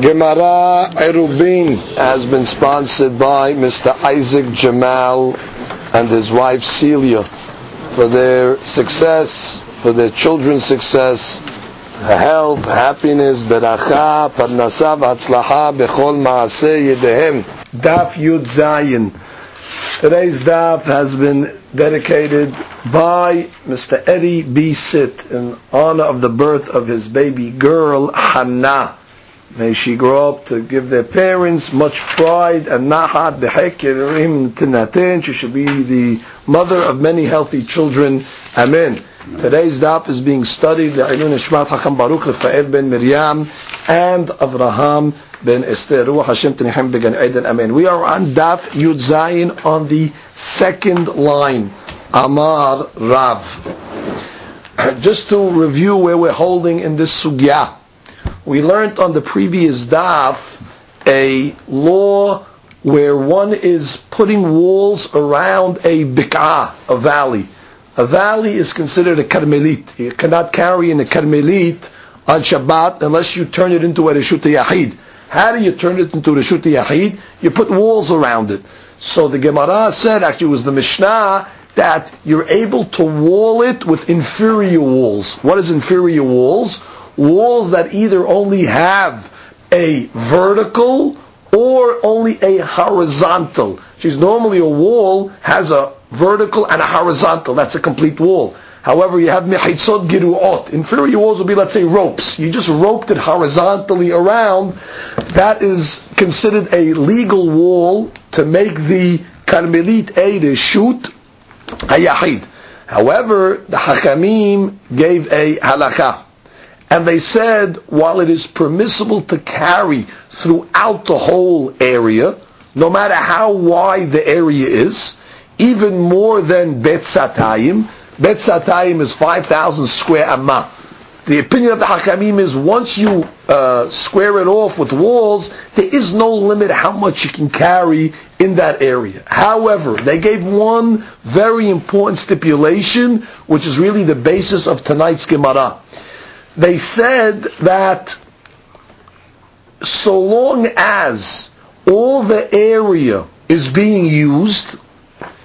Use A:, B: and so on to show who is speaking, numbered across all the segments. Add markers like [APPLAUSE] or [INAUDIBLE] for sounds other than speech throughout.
A: Gemara Erubin has been sponsored by Mr. Isaac Jamal and his wife Celia for their success, for their children's success, health, happiness, beracha, parnasa, v'atzlaha, bechol maaseh yedehem. Daf Yud Zayin. Today's daf has been dedicated by Mr. Eddie B. Sit in honor of the birth of his baby girl, Hannah. May she grow up to give their parents much pride and nahat behekirim tinatin. She should be the mother of many healthy children. Amen. Today's daf is being studied Le'ilun Ishmat Hakam Baruch Rafael ben Miriam and Avraham ben Esther. Ruach Hashem Tenihem Began Eden. Amen. We are on daf Yud Zayin on the second line. Amar Rav. [CLEARS THROAT] Just to review where we're holding in this sugya. We learned on the previous daf a law where one is putting walls around a bik'ah, a valley. A valley is considered a karmelit. You cannot carry in a karmelit on Shabbat unless you turn it into a reshut yahid. How do you turn it into a reshut yahid? You put walls around it. So the Gemara said, actually it was the Mishnah, that you're able to wall it with inferior walls. What is inferior walls? Walls that either only have a vertical or only a horizontal. She's normally a wall has a vertical and a horizontal. That's a complete wall. However, you have mehitzot giruot. Inferior walls would be, let's say, ropes. You just roped it horizontally around. That is considered a legal wall to make the karmelit a shoot a yahid. However, the Hakamim gave a halakha. And they said, while it is permissible to carry throughout the whole area, no matter how wide the area is, even more than Bet Satayim, Bet Satayim is 5,000 square amma. The opinion of the Hakamim is once you uh, square it off with walls, there is no limit how much you can carry in that area. However, they gave one very important stipulation, which is really the basis of tonight's Gemara they said that so long as all the area is being used,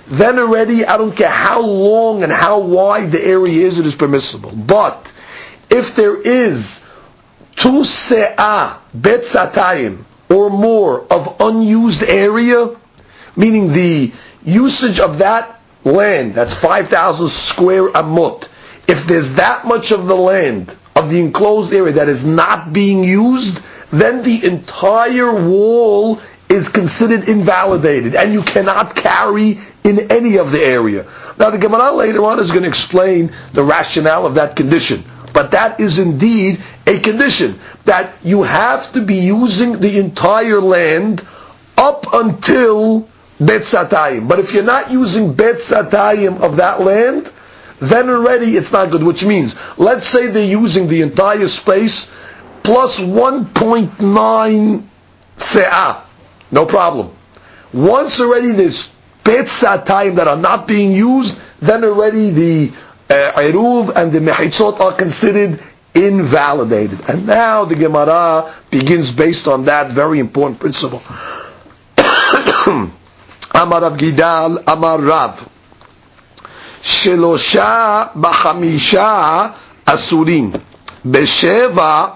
A: then already I don't care how long and how wide the area is, it is permissible. But if there is two se'ah bet satayim or more of unused area, meaning the usage of that land, that's 5,000 square amot, if there's that much of the land of the enclosed area that is not being used, then the entire wall is considered invalidated, and you cannot carry in any of the area. Now, the Gemara later on is going to explain the rationale of that condition, but that is indeed a condition that you have to be using the entire land up until Bet Satayim. But if you're not using Bet Satayim of that land, then already it's not good, which means, let's say they're using the entire space plus 1.9 se'ah. No problem. Once already there's bet satayim that are not being used, then already the uh, and the mehitzot are considered invalidated. And now the Gemara begins based on that very important principle. [COUGHS] Amar Rav Gidal, Amar Rav. שלושה בחמישה אסורים, בשבע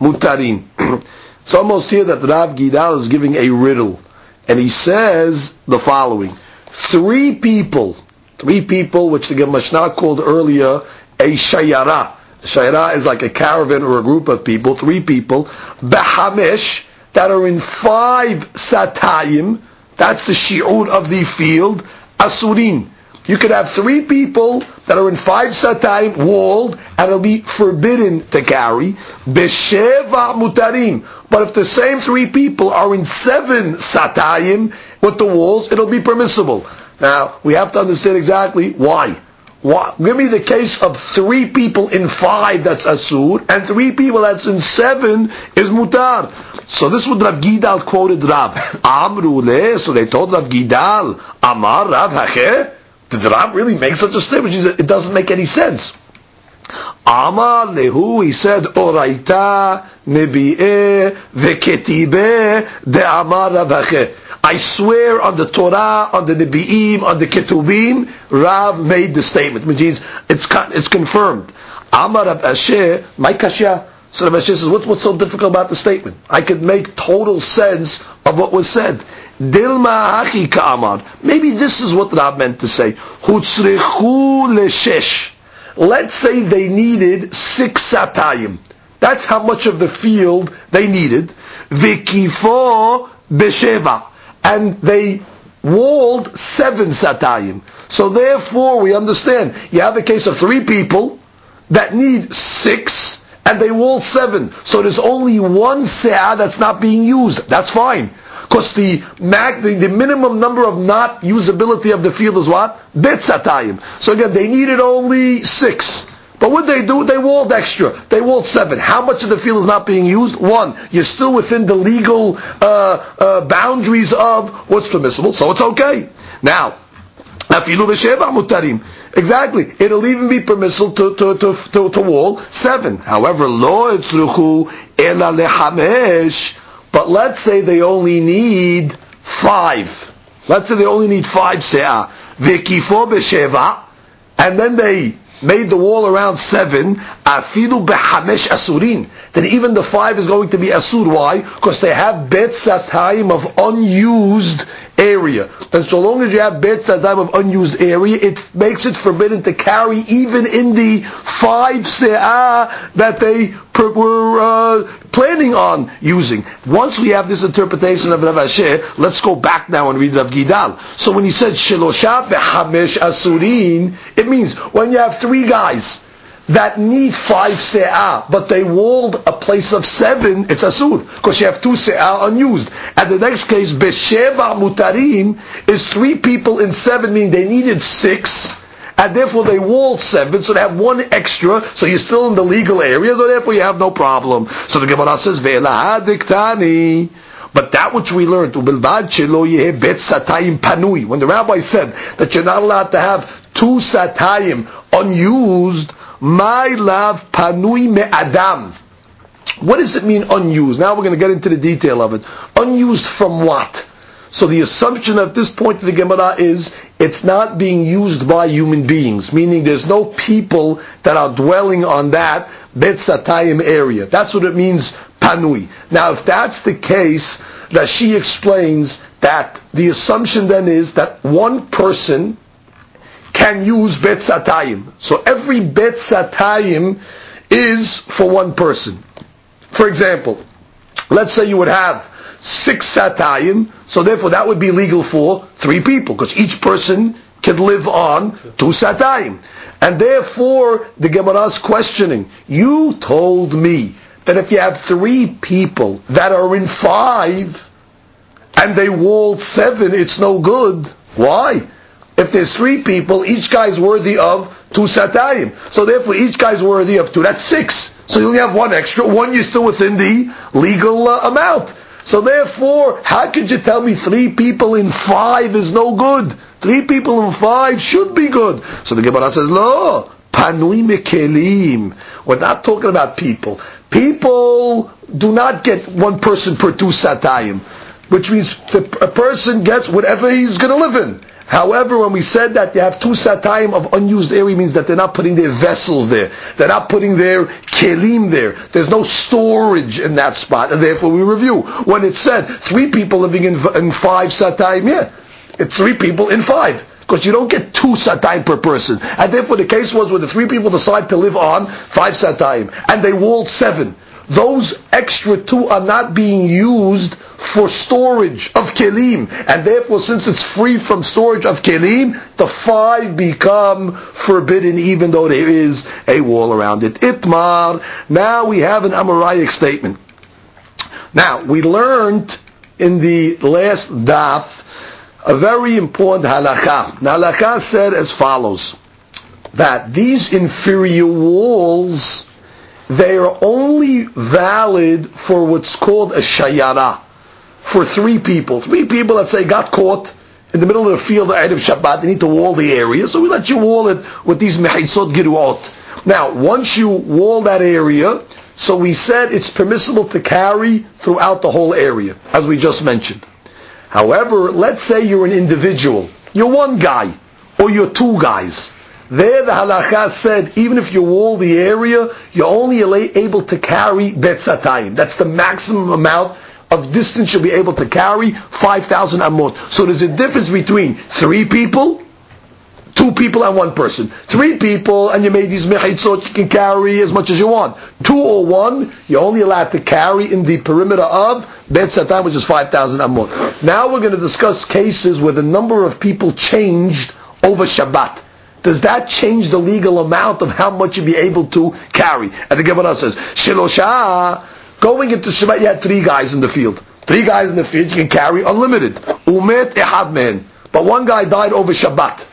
A: mutarin. [CLEARS THROAT] It's almost here that Rav Gidal is giving a riddle. And he says the following. Three people, three people, which the Mishnah called earlier a shayara. Shayara is like a caravan or a group of people, three people, behamish, that are in five satayim, that's the shi'ur of the field, asurin, you could have three people that are in five satayim walled, and it'll be forbidden to carry. Besheva mutarim. But if the same three people are in seven satayim with the walls, it'll be permissible. Now, we have to understand exactly why. Why? Give me the case of three people in five that's asur, and three people that's in seven is mutar. So this would Rav Gidal quoted Rav. Amrule, so they told Rav Gidal, Amar Rav Hacheh, did Rav really make such a statement? She said, it doesn't make any sense. Amar lehu, he said, Oraita nebi'eh veketibeh de Amar I swear on the Torah, on the Nebi'im, on the Ketubim, Rav made the statement, which is, it's, it's confirmed. Amar Rav Ashi, my kasha. So Rav Ashi says, what's, what's so difficult about the statement? I could make total sense of what was said. Dilma ka'amar. Maybe this is what Rav meant to say. Hutzrechu leshesh. Let's say they needed six satayim. That's how much of the field they needed. Vikifo besheva and they walled seven satayim. So therefore, we understand you have a case of three people that need six, and they walled seven. So there's only one se'ah that's not being used. That's fine. Because the, mag, the, the, minimum number of not usability of the field is what? Bet satayim. So again, they needed only six. But what they do? They walled extra. They walled seven. How much of the field is not being used? One. You're still within the legal uh, uh, boundaries of what's permissible, so it's okay. Now, Exactly. It'll even be permissible to, to, to, to, to wall seven. However, lo etzruchu ela lehamesh. But let's say they only need five. Let's say they only need five se'ah. Vikifo b'sheva. And then they made the wall around seven, afidu behamesh asurin, then even the five is going to be asur. Why? Because they have bet satayim of unused area. And so long as you have bet satayim of unused area, it makes it forbidden to carry even in the five se'ah that they were uh, planning on using. Once we have this interpretation of Rav Ashi, let's go back now and read Rav Gidal. So when he said Shelosha behamesh asurin, it means when you have three guys that need five se'ah, but they walled a place of seven, it's asur, because you have two se'ah unused. And the next case, besheva mutarim, is three people in seven, meaning they needed six, and therefore they walled seven, so they have one extra, so you're still in the legal area, so therefore you have no problem. So the Gemara says, diktani. But that which we learned, when the rabbi said that you're not allowed to have two satayim unused, my love panui me adam. What does it mean unused? Now we're going to get into the detail of it. Unused from what? So the assumption at this point of the Gemara is it's not being used by human beings, meaning there's no people that are dwelling on that Bet Satayim area. That's what it means, panui. Now if that's the case, that she explains that the assumption then is that one person can use Bet Satayim. So every Bet Satayim is for one person. For example, let's say you would have six satayim, so therefore that would be legal for three people, because each person can live on two satayim. And therefore, the Gemara is questioning, you told me that if you have three people that are in five, and they walled seven, it's no good. Why? If there's three people, each guy is worthy of two satayim. So therefore, each guy is worthy of two. That's six. So you only have one extra. One you're still within the legal uh, amount. So therefore, how could you tell me three people in five is no good? Three people in five should be good. So the Gemara says, no, panui mekelim. We're not talking about people. People do not get one person per two satayim, which means a person gets whatever he's going to live in. However, when we said that you have two satayim of unused area, means that they're not putting their vessels there. They're not putting their kelim there. There's no storage in that spot, and therefore we review. When it said three people living in, in five satayim, yeah, it's three people in five. Because you don't get two satayim per person. And therefore the case was where the three people decide to live on five satayim, and they walled seven those extra two are not being used for storage of kelim, and therefore, since it's free from storage of kelim, the five become forbidden, even though there is a wall around it. Itmar. Now we have an Amoraic statement. Now we learned in the last daf a very important halakha. Now, halakha said as follows: that these inferior walls they are only valid for what's called a shayara, for three people. Three people, let's say, got caught in the middle of the field ahead of Shabbat, they need to wall the area, so we let you wall it with these mechitzot giruot. Now, once you wall that area, so we said it's permissible to carry throughout the whole area, as we just mentioned. However, let's say you're an individual. You're one guy, or you're two guys. There the halacha said, even if you wall the area, you're only able to carry betzatayim. That's the maximum amount of distance you'll be able to carry, 5,000 amot. So there's a difference between three people, two people and one person. Three people, and you made these mechitzot, you can carry as much as you want. Two or one, you're only allowed to carry in the perimeter of Bet betzatayim, which is 5,000 amot. Now we're going to discuss cases where the number of people changed over Shabbat does that change the legal amount of how much you'd be able to carry? And the Gemara says, Shilosha, going into Shabbat, you had three guys in the field. Three guys in the field, you can carry unlimited. Umet ehad men. But one guy died over Shabbat.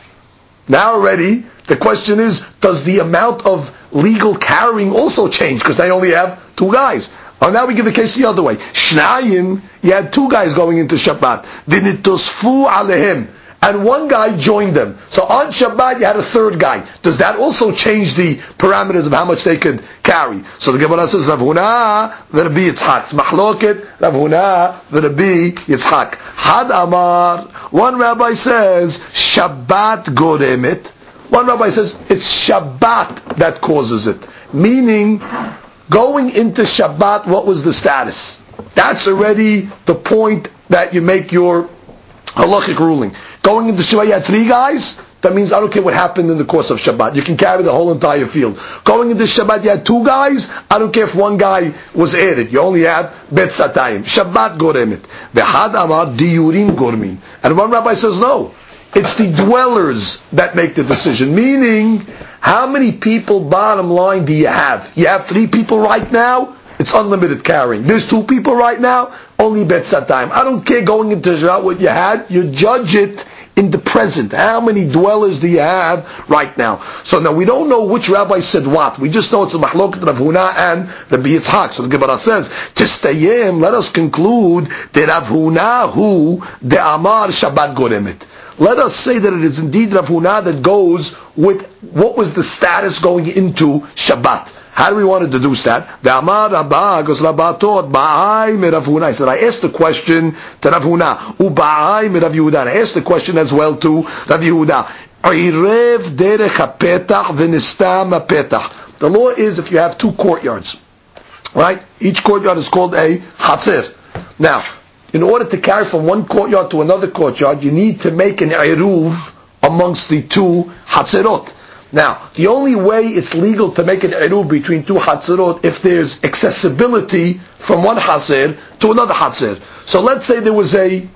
A: Now already, the question is, does the amount of legal carrying also change? Because they only have two guys. Oh, now we give the case the other way. Shnayim, you had two guys going into Shabbat. Dinitosfu alehim and one guy joined them. So on Shabbat you had a third guy. Does that also change the parameters of how much they could carry? So the Gemara says, Rav Huna v'Rabbi Yitzchak. It's mahloket Rav Huna v'Rabbi Yitzchak. Had Amar, one rabbi says, Shabbat goremet. One rabbi says, it's Shabbat that causes it. Meaning, going into Shabbat, what was the status? That's already the point that you make your halachic ruling. Going into had three guys. That means I don't care what happened in the course of Shabbat. You can carry the whole entire field. Going into Shabbat, you had two guys. I don't care if one guy was added. You only had Bet Satayim. Shabbat goremet. V'had amar diyurim gormin. And one rabbi says no. It's the dwellers that make the decision. Meaning, how many people, bottom line, do you have? You have three people right now? It's unlimited carrying. There's two people right now? Only Bet Satayim. I don't care going into Shabbat what you had. You judge it in the present. How many dwellers do you have right now? So now we don't know which rabbi said what. We just know it's a mahloket Rav Huna and the Yitzhak. So the Gemara says, Tistayim, let us conclude that Rav Huna who the Amar Shabbat Goremet. Let us say that it is indeed Rav Huna that goes with what was the status going into Shabbat. How do we want to deduce that? The Amar Rabba goes Rabba taught Ba'ai Rav Huna. He said, I asked the question to Rav Huna. Uba'ai Rav Yehuda. I asked the question as well to Rav Yehuda. Irev derech ha'petach v'nistam ha'petach. The law is if you have two courtyards, right? Each courtyard is called a chatzir. Now, in order to carry from one courtyard to another courtyard, you need to make an iruv amongst the two chatzirot. Now, the only way it's legal to make an eruv between two hatzirot if there's accessibility from one hatzir to another hatzir. So let's say there was a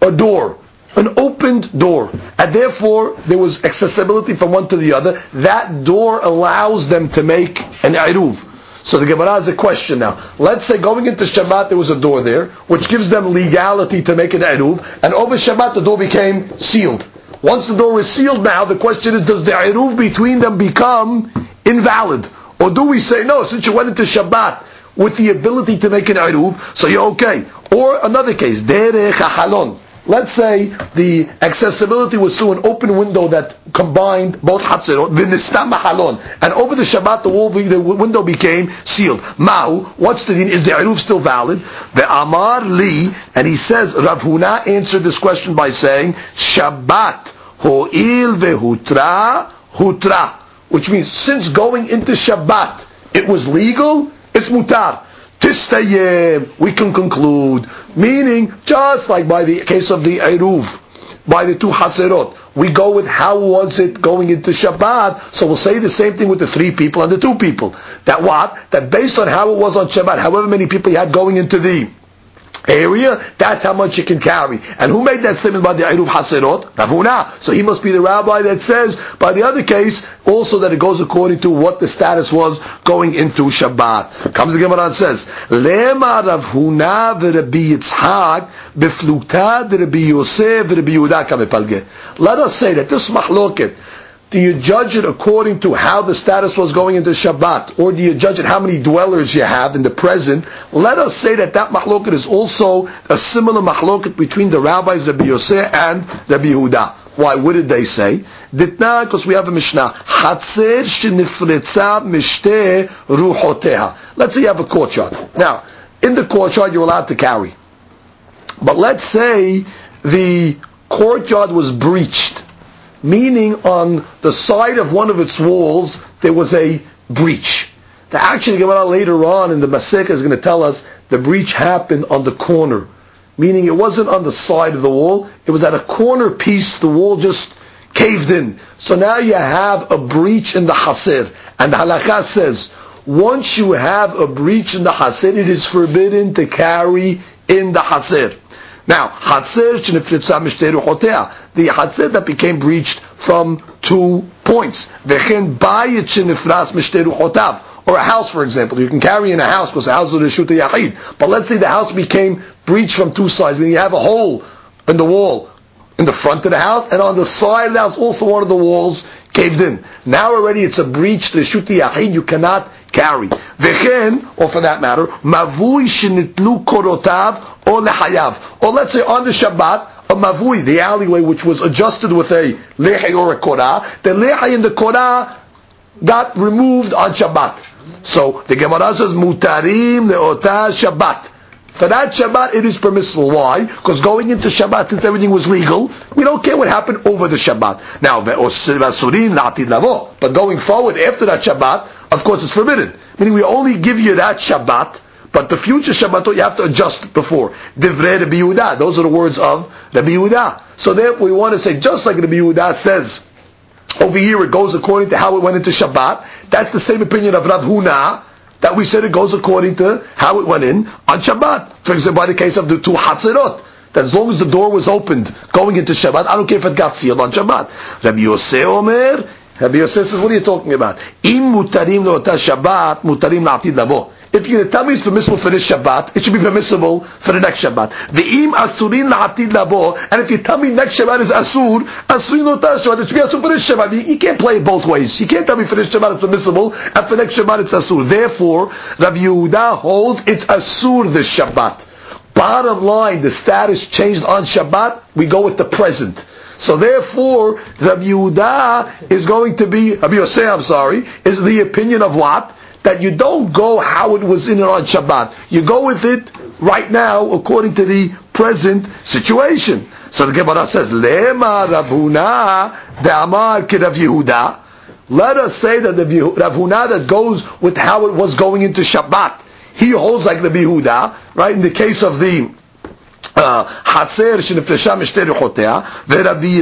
A: a door, an opened door, and therefore there was accessibility from one to the other. That door allows them to make an eruv. So the Gemara has a question now. Let's say going into Shabbat there was a door there, which gives them legality to make an eruv, and over Shabbat the door became sealed. Once the door is sealed now, the question is, does the iruv between them become invalid? Or do we say, no, since you went into Shabbat with the ability to make an iruv, so you're okay. Or another case, derech halon. Let's say the accessibility was through an open window that combined both hatzirot, v'nistam halon, and over the Shabbat the wall, the window became sealed. Ma'u, what's the din? Is the iruv still valid? The Amar li, and he says Rav Huna answered this question by saying Shabbat ho'il vehutra hutra, which means since going into Shabbat it was legal, it's mutar. Tistayim, we can conclude. Meaning, just like by the case of the Eruv, by the two Haserot, we go with how was it going into Shabbat, so we'll say the same thing with the three people and the two people. That what? That based on how it was on Shabbat, however many people you had going into the area, that's how much you can carry. And who made that statement by the Eruv Haserot? Rav Huna. So he must be the rabbi that says, by the other case, also that it goes according to what the status was going into Shabbat. Comes the Gemara and says, Lema Rav Huna v'Rabbi Yitzhak b'flukta v'Rabbi Yosef v'Rabbi Yehuda. Let us say that this mahloket do you judge it according to how the status was going into Shabbat, or do you judge it how many dwellers you have in the present? Let us say that that mahloket is also a similar mahloket between the rabbis Rabbi Yosef and Rabbi Yehuda. Why? What did they say? Ditna, because we have a Mishnah. Hatzer ruhoteha. Let's say you have a courtyard. Now, in the courtyard you're allowed to carry. But let's say the courtyard was breached meaning on the side of one of its walls there was a breach. The actually Gemara later on in the Masech is going to tell us the breach happened on the corner, meaning it wasn't on the side of the wall, it was at a corner piece, the wall just caved in. So now you have a breach in the Hasir, and the halakha says, once you have a breach in the Hasir, it is forbidden to carry in the Hasir. Now, Hatzer shenifritza mishteru hotea. The Hatzer that became breached from two points. V'chen bayit shenifras mishteru hotav. Or a house, for example. You can carry in a house because a house is a shuta yachid. But let's say the house became breached from two sides. Meaning you have a hole in the wall in the front of the house, and on the side of the house, also one of the walls caved in. Now already it's a breach the shuti yachid. You cannot carry. V'chen, or for that matter, mavui shenitlu korotav or lehayav. Or let's say on the Shabbat, a mavui, the alleyway which was adjusted with a lehi or a korah, the lehi and the korah got removed on Shabbat. So the Gemara says mutarim leota Shabbat. For that Shabbat, it is permissible. Why? Because going into Shabbat, since everything was legal, we don't care what happened over the Shabbat. Now, but going forward after that Shabbat, of course, it's forbidden. Meaning, we only give you that Shabbat but the future Shabbatot you have to adjust before. Divrei Rabbi Yehuda. Those are the words of Rabbi Yehuda. So then we want to say, just like Rabbi Yehuda says, over here it goes according to how it went into Shabbat. That's the same opinion of Rav Huna, that we said it goes according to how it went in on Shabbat. For example, by the case of the two Hatzirot. That as long as the door was opened going into Shabbat, I don't care if it got sealed on Shabbat. Rabbi Yosef Omer, Rabbi Yosef says, what are you talking about? Im mutarim Shabbat, mutarim la'atid labo. If to tell me it's permissible for this Shabbat, it should be permissible for the next Shabbat. The Ve'im asurin la'atid labo, and if you tell me next Shabbat is asur, asurin lo Shabbat, it should be asur for this Shabbat. You, you, can't play it both ways. You can't tell me for this Shabbat it's permissible, and for next Shabbat it's asur. Therefore, Rav Yehuda holds it's asur this Shabbat. Bottom line, the status changed on Shabbat, we go with the present. So therefore, Rav Yehuda is going to be, Rabbi Yosef, I'm sorry, is the opinion of what? that you don't go how it was in it on Shabbat. You go with it right now according to the present situation. So the Gemara says, Lema Rav Huna Amar Kirav Yehuda. Let us say that the Rav Huna that goes with how it was going into Shabbat, he holds like the Yehuda, right? In the case of the Hatzer shenifresha mishte ruchotea, ve'Rabbi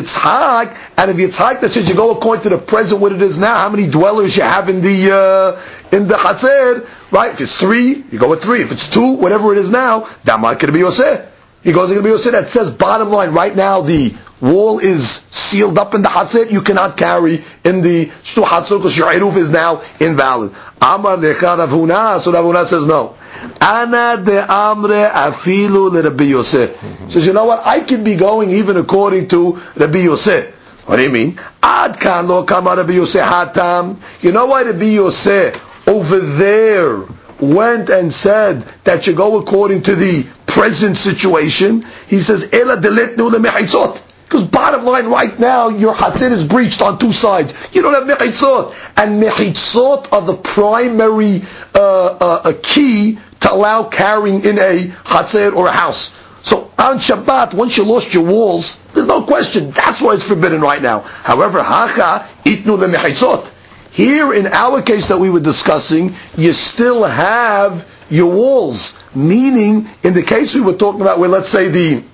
A: and if Yitzhak that says you go according to the present what it is now, how many dwellers you have in the uh, in the Hatzer, right? If it's three, you go with three. If it's two, whatever it is now, that might be Yosef. He goes, going to be Yosef that says bottom line, right now the wall is sealed up in the Hatzer, you cannot carry in the Shtu Hatzer because your Eruv is now invalid. Amar lecha Rav Huna, so Rav Huna says no. Ana de amre afilu le Rabbi Yosef. Says, you know what? I can be going even according to Rabbi Yosef. What do you mean? Ad kan lo kama Rabbi Yosef hatam. You know why Rabbi Yosef over there went and said that you go according to the present situation? He says, Ela deletnu le mechitzot. Because bottom line, right now, your hatin is breached on two sides. You don't have mechitzot. And mechitzot are the primary uh, uh, key to allow carrying in a chatzir or a house. So on Shabbat, once you lost your walls, there's no question. That's why it's forbidden right now. However, hacha itnu lemechaitzot. Here, in our case that we were discussing, you still have your walls. Meaning, in the case we were talking about, where let's say the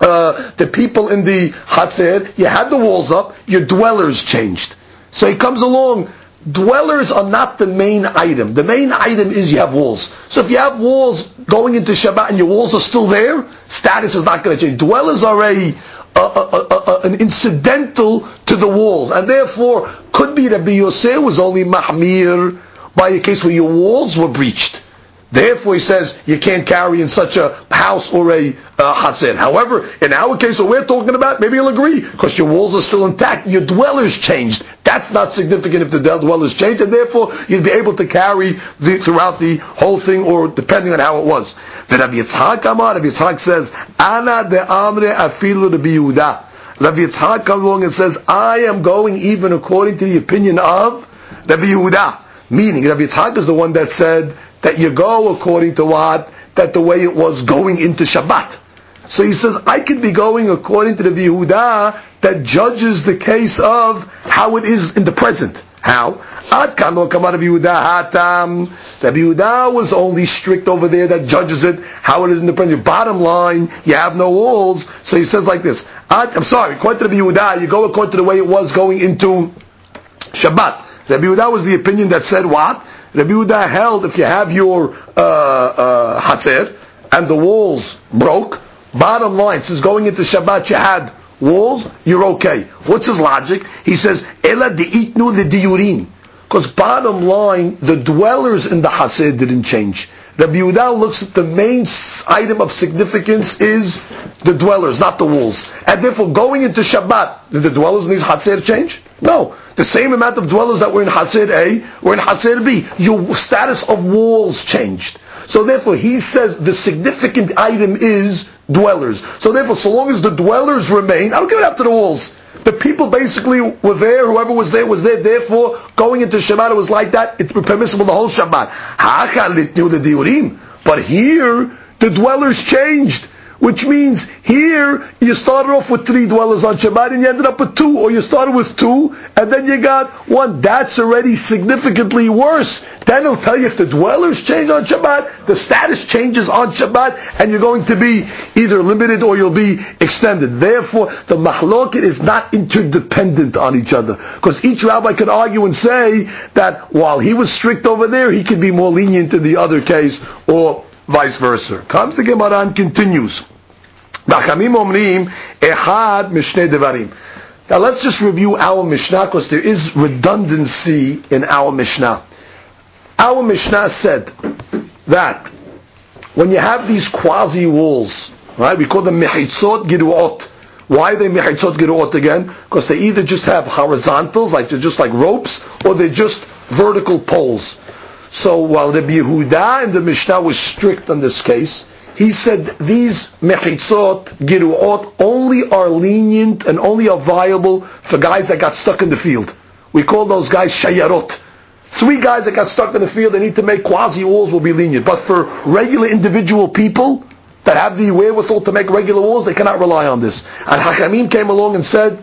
A: uh, the people in the Hatzer, you had the walls up, your dwellers changed. So he comes along, dwellers are not the main item. The main item is you have walls. So if you have walls going into Shabbat and your walls are still there, status is not going to change. Dwellers are a, a, a, an incidental to the walls, and therefore could be that Yosef was only mahmir by a case where your walls were breached. Therefore, he says you can't carry in such a house or a uh, hasid. However, in our case, what we're talking about, maybe you'll agree because your walls are still intact. Your dwellers changed. That's not significant if the dwellers change, and therefore you'd be able to carry the, throughout the whole thing, or depending on how it was. Then Rabbi Yitzhak Amar, Rabbi Yitzhak says, Ana de Amre afilu de Yehuda. Rabbi Yitzhak comes along and says, I am going even according to the opinion of Rabbi Yehuda. Meaning, Rabbi Yitzhak is the one that said that you go according to what? That the way it was going into Shabbat. So he says, I could be going according to the Yehuda that judges the case of how it is in the present. How? Ad kan lo kamar hatam. The Yehuda was only strict over there that judges it how it is in the present. Bottom line, you have no walls. So he says like this. I'm sorry, according to the Yehuda, you go according to the way it was going into Shabbat. Rabbi Yehuda was the opinion that said what? Rabbi Yehuda held if you have your uh, uh, hatzer and the walls broke, bottom line, since going into Shabbat you had walls, you're okay. What's his logic? He says, Ela de'itnu the diurim. Because bottom line, the dwellers in the Hasid didn't change. Rabbi Yehuda looks at the main item of significance is the dwellers, not the walls. And therefore, going into Shabbat, did the dwellers in these Hasid change? No. The same amount of dwellers that were in Hasid A were in Hasid B. Your status of walls changed. So therefore, he says the significant item is dwellers. So therefore, so long as the dwellers remain, I don't give it up to the walls. The people basically were there, whoever was there was there, therefore, going into Shabbat, it was like that, it's permissible the whole Shabbat. But here, the dwellers changed. Which means here you started off with three dwellers on Shabbat and you ended up with two, or you started with two and then you got one. That's already significantly worse. Then it'll tell you if the dwellers change on Shabbat, the status changes on Shabbat, and you're going to be either limited or you'll be extended. Therefore, the mahloket is not interdependent on each other. Because each rabbi could argue and say that while he was strict over there, he could be more lenient in the other case, or vice versa. Comes the Gemara and continues. Omrim devarim. Now let's just review our Mishnah because there is redundancy in our Mishnah. Our Mishnah said that when you have these quasi walls, right, we call them mehitzot giruot. Why are they mehitzot giruot again? Because they either just have horizontals, like they're just like ropes, or they're just vertical poles. So while Rabbi Yehuda and the Mishnah was strict on this case, he said these mechitzot, giruot, only are lenient and only are viable for guys that got stuck in the field. We call those guys shayarot. Three guys that got stuck in the field, they need to make quasi walls will be lenient. But for regular individual people that have the wherewithal to make regular walls, they cannot rely on this. And Hachamim came along and said,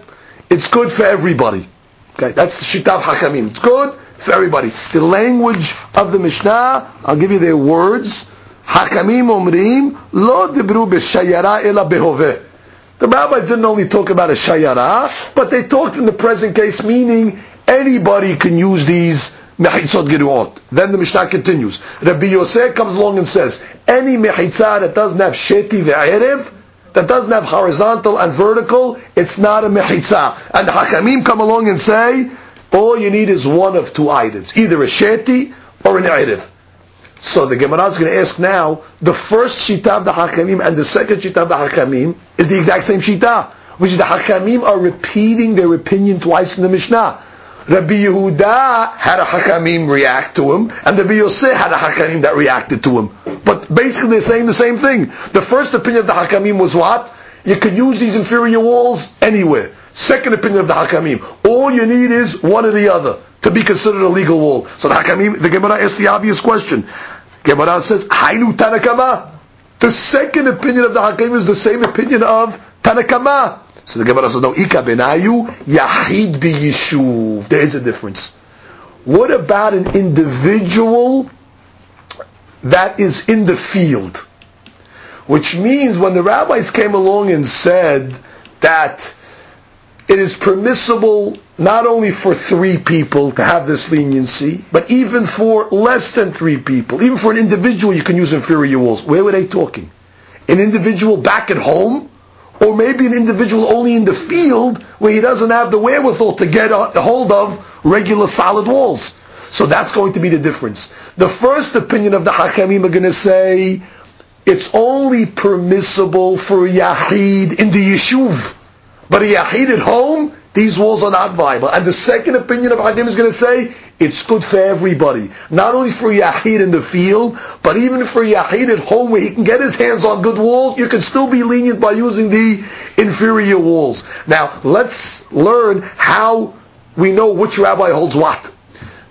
A: it's good for everybody. Okay, that's the shitav Hachamim. It's good for everybody. The language of the Mishnah, I'll give you their words. Hakamim omrim lo dibru b'shayara ela behove. The rabbi didn't only talk about a shayara, but they talked in the present case, meaning anybody can use these mechitzot geruot. Then the Mishnah continues. Rabbi Yosef comes along and says, any mechitzah that doesn't have sheti ve'erev, that doesn't have horizontal and vertical, it's not a mechitzah. And the Hakamim come along and say, all you need is one of two items, either a sheti or an erev. So the Gemara is going to ask now, the first shita of the Hakamim and the second shita of the Hakamim is the exact same shita, which the Hakamim are repeating their opinion twice in the Mishnah. Rabbi Yehuda had a Hakamim react to him, and Rabbi Yosef had a Hakamim that reacted to him. But basically they're saying the same thing. The first opinion of the Hakamim was what? You could use these inferior walls anywhere. Second opinion of the Hakamim. All you need is one or the other to be considered a legal wall. So the Hakamim, the Gemara asks the obvious question. Gemara says, Hainu Tanakama. The second opinion of the Hakamim is the same opinion of Tanakama. So the Gemara says, no, Ika benayu yahid biyishuv. There is a difference. What about an individual that is in the field? Which means when the rabbis came along and said that it is permissible not only for three people to have this leniency, but even for less than three people. Even for an individual, you can use inferior walls. Where were they talking? An individual back at home? Or maybe an individual only in the field where he doesn't have the wherewithal to get a hold of regular solid walls. So that's going to be the difference. The first opinion of the Hakamim are going to say it's only permissible for Yahid in the Yishuv but a yahid at home, these walls are not viable. And the second opinion of Hakim is going to say it's good for everybody. Not only for Yahid in the field, but even for Yahid at home where he can get his hands on good walls, you can still be lenient by using the inferior walls. Now, let's learn how we know which rabbi holds what.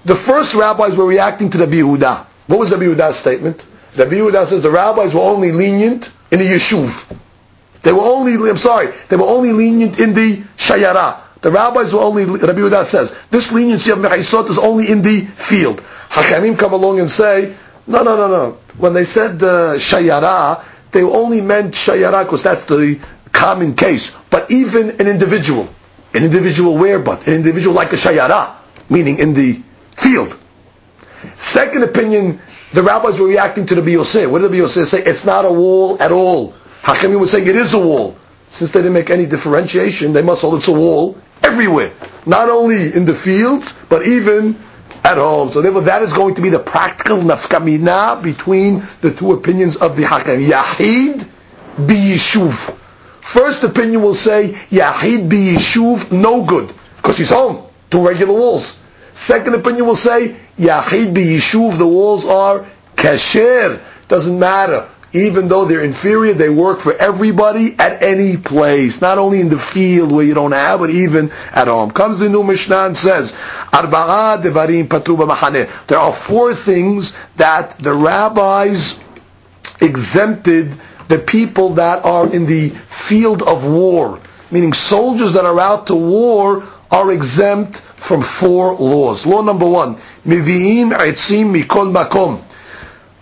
A: The first rabbis were reacting to the Yehuda. What was the Yehuda's statement? The Yehuda says the rabbis were only lenient in the Yeshuv. They were only, I'm sorry, they were only lenient in the Shayara. The rabbis were only, Rabbi Yehuda says, this leniency of Mechaisot is only in the field. Hachamim come along and say, no, no, no, no. When they said uh, Shayara, they only meant Shayara because that's the common case. But even an individual, an individual where but? An individual like a Shayara, meaning in the field. Second opinion, the rabbis were reacting to the Biyoseh. What did the Biyoseh say? It's not a wall at all. Hachamim was saying it is a wall. Since they didn't make any differentiation, they must hold it's a wall everywhere. Not only in the fields, but even at home. So therefore that is going to be the practical nafkamina between the two opinions of the Hakam. Yahid biyishuv. First opinion will say Yahid biyishuv, no good, because he's home, two regular walls. Second opinion will say Yahid biyishuv, the walls are kasher, doesn't matter even though they're inferior, they work for everybody at any place, not only in the field where you don't have, but even at home. Comes the new Mishnah and says, devarim There are four things that the rabbis exempted the people that are in the field of war, meaning soldiers that are out to war are exempt from four laws. Law number one, mivi'im etzim mikol makom.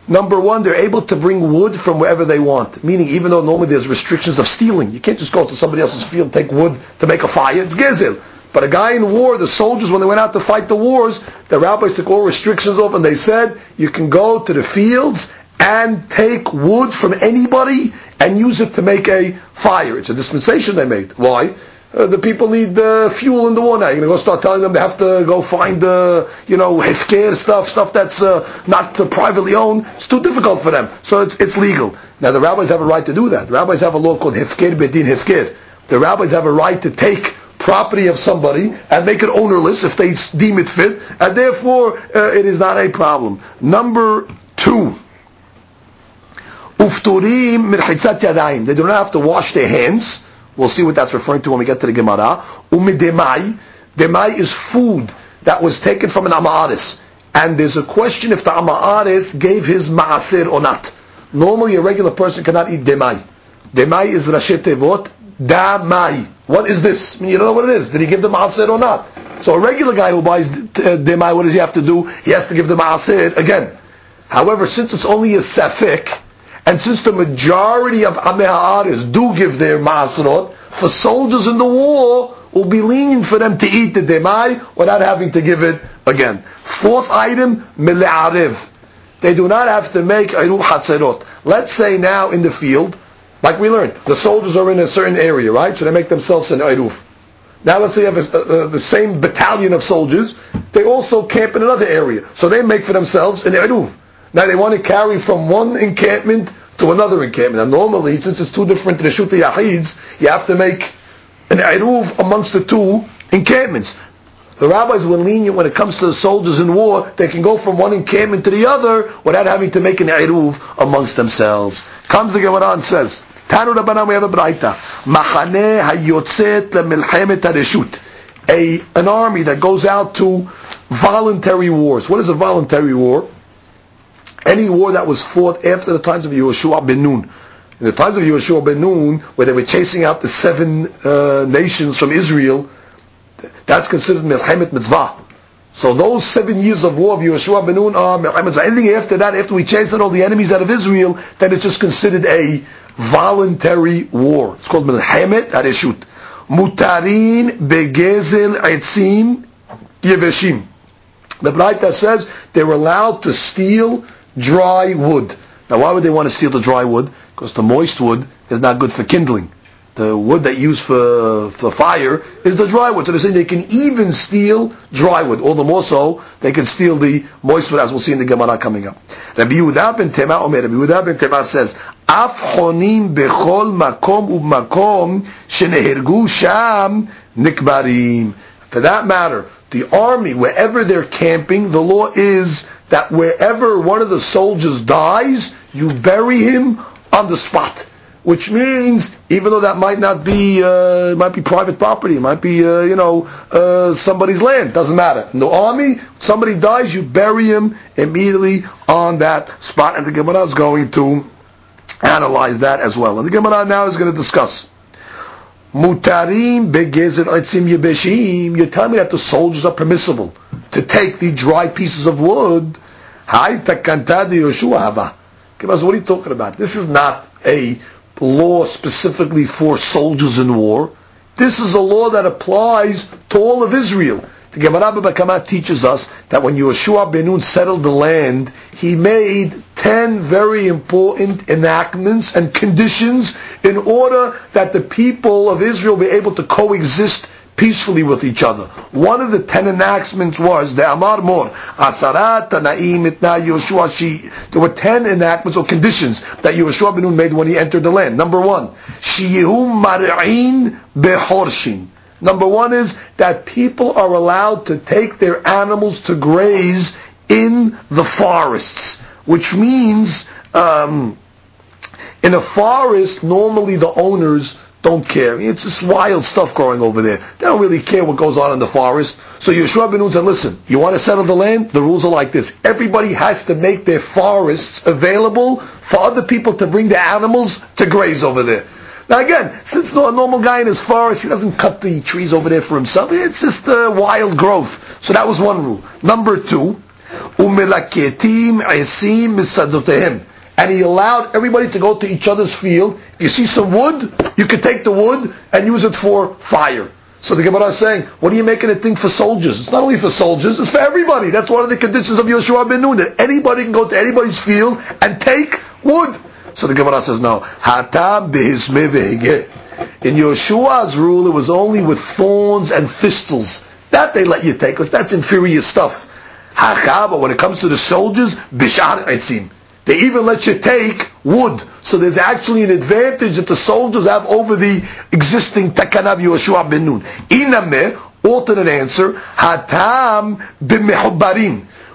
A: Number one, they're able to bring wood from wherever they want. Meaning, even though normally there's restrictions of stealing, you can't just go to somebody else's field and take wood to make a fire. It's gezel. But a guy in war, the soldiers, when they went out to fight the wars, the rabbis took all restrictions off and they said, you can go to the fields and take wood from anybody and use it to make a fire. It's a dispensation they made. Why? Uh, the people need uh, fuel in the war now. You're going to go start telling them they have to go find, uh, you know, hefker stuff, stuff that's uh, not privately owned. It's too difficult for them. So it's, it's legal. Now the rabbis have a right to do that. The rabbis have a law called hefker bedin hefker. The rabbis have a right to take property of somebody and make it ownerless if they deem it fit, and therefore uh, it is not a problem. Number two. Ufturim mirchitzat yadayim. They do not have to wash their hands We'll see what that's referring to when we get to the Gemara. Umidemai. Demai is food that was taken from an Amaris. And there's a question if the Amaris gave his Ma'asir or not. Normally a regular person cannot eat Demai. Demai is Rashet Tevot. Damai. What is this? I mean, you don't know what it is. Did he give the Ma'asir or not? So a regular guy who buys uh, Demai, what does he have to do? He has to give the Ma'asir again. However, since it's only a Safik, and since the majority of Amei Ha'aris do give their Ma'asrot, for soldiers in the war, will be lenient for them to eat the demai without having to give it again. Fourth item, mile'ariv. They do not have to make iruv haserot. Let's say now in the field, like we learned, the soldiers are in a certain area, right? So they make themselves an iruv. Now let's say you have a, a, a, the same battalion of soldiers, they also camp in another area. So they make for themselves an iruv. Now they want to carry from one encampment to another encampment. Now normally, since it's two different Reshuta Yahids, you have to make an Eruv amongst the two encampments. The rabbis were lenient when it comes to the soldiers in war. They can go from one encampment to the other without having to make an Eruv amongst themselves. Comes the Gemara and says, Tanu Rabbanan, we have a Braita. Machane hayotzet lemilchemet hareshut. A, an army that goes out to voluntary wars. What is a voluntary war? Any war that was fought after the times of Yehoshua ben Nun. In the times of Yehoshua ben Nun, where they were chasing out the seven uh, nations from Israel, that's considered Milchemet Mitzvah. So those seven years of war of Yehoshua ben Nun are Milchemet Mitzvah. Anything after that, after we chased out all the enemies out of Israel, then it's just considered a voluntary war. It's called Milchemet Hareshut. Mutarin begezel etzim yeveshim. The Braita says they were allowed to steal dry wood. Now, why would they want to steal the dry wood? Because the moist wood is not good for kindling. the wood that you use for, for fire is the dry wood. So they're saying they can even steal dry wood. All the more so, they can steal the moist wood, as we'll see in the Gemara coming up. Rabbi Yehuda ben Tema Omer, Rabbi Yehuda ben Tema says, Af bechol makom ubmakom shenehergu sham nikbarim. For that matter, the army, wherever they're camping, the law is that wherever one of the soldiers dies, you bury him on the spot which means even though that might not be uh, might be private property, it might be uh, you know uh, somebody's land, doesn't matter. In the army, somebody dies, you bury him immediately on that spot, and the Gemara is going to analyze that as well. And the Gemara now is going to discuss. Mutarim begezer etzim yebeshim. You tell me that the soldiers are permissible to take the dry pieces of wood. Hai takanta de Yoshua hava. What are you talking about? This is not a law specifically for soldiers in war. This is a law that applies to all of Israel. The Gemara Bakamat teaches us that when Yeshua ben Nun settled the land, he made ten very important enactments and conditions in order that the people of Israel be able to coexist peacefully with each other. One of the ten enactments was the Amar Mor, Asarat Tanaim Itna Yoshua Shi. There were ten enactments or conditions that Yoshua ben Nun made when he entered the land. Number one, Shiyehum Mar'in Behorshin. Number one is that people are allowed to take their animals to graze in the forests, which means um, in a forest, normally the owners don't care. It's just wild stuff growing over there. They don't really care what goes on in the forest. So Yeshua ben Nun said, listen, you want to settle the land? The rules are like this. Everybody has to make their forests available for other people to bring their animals to graze over there. Now again, since no, a normal guy in his forest, he doesn't cut the trees over there for himself. It's just uh, wild growth. So that was one rule. Number two, umelaketim esim misadotehim and he allowed everybody to go to each other's field. If you see some wood, you could take the wood and use it for fire. So the Gemara is saying, what are you making a thing for soldiers? It's not only for soldiers, it's for everybody. That's one of the conditions of Yeshua ben Nun, that anybody can go to anybody's field and take wood. So the Gemara says, no. In Yeshua's rule, it was only with thorns and thistles. That they let you take, because that's inferior stuff. But when it comes to the soldiers, bishar etzim. They even let you take wood. So there's actually an advantage that the soldiers have over the existing Takanav Yeshua ben Nun. Iname, alternate answer, hatam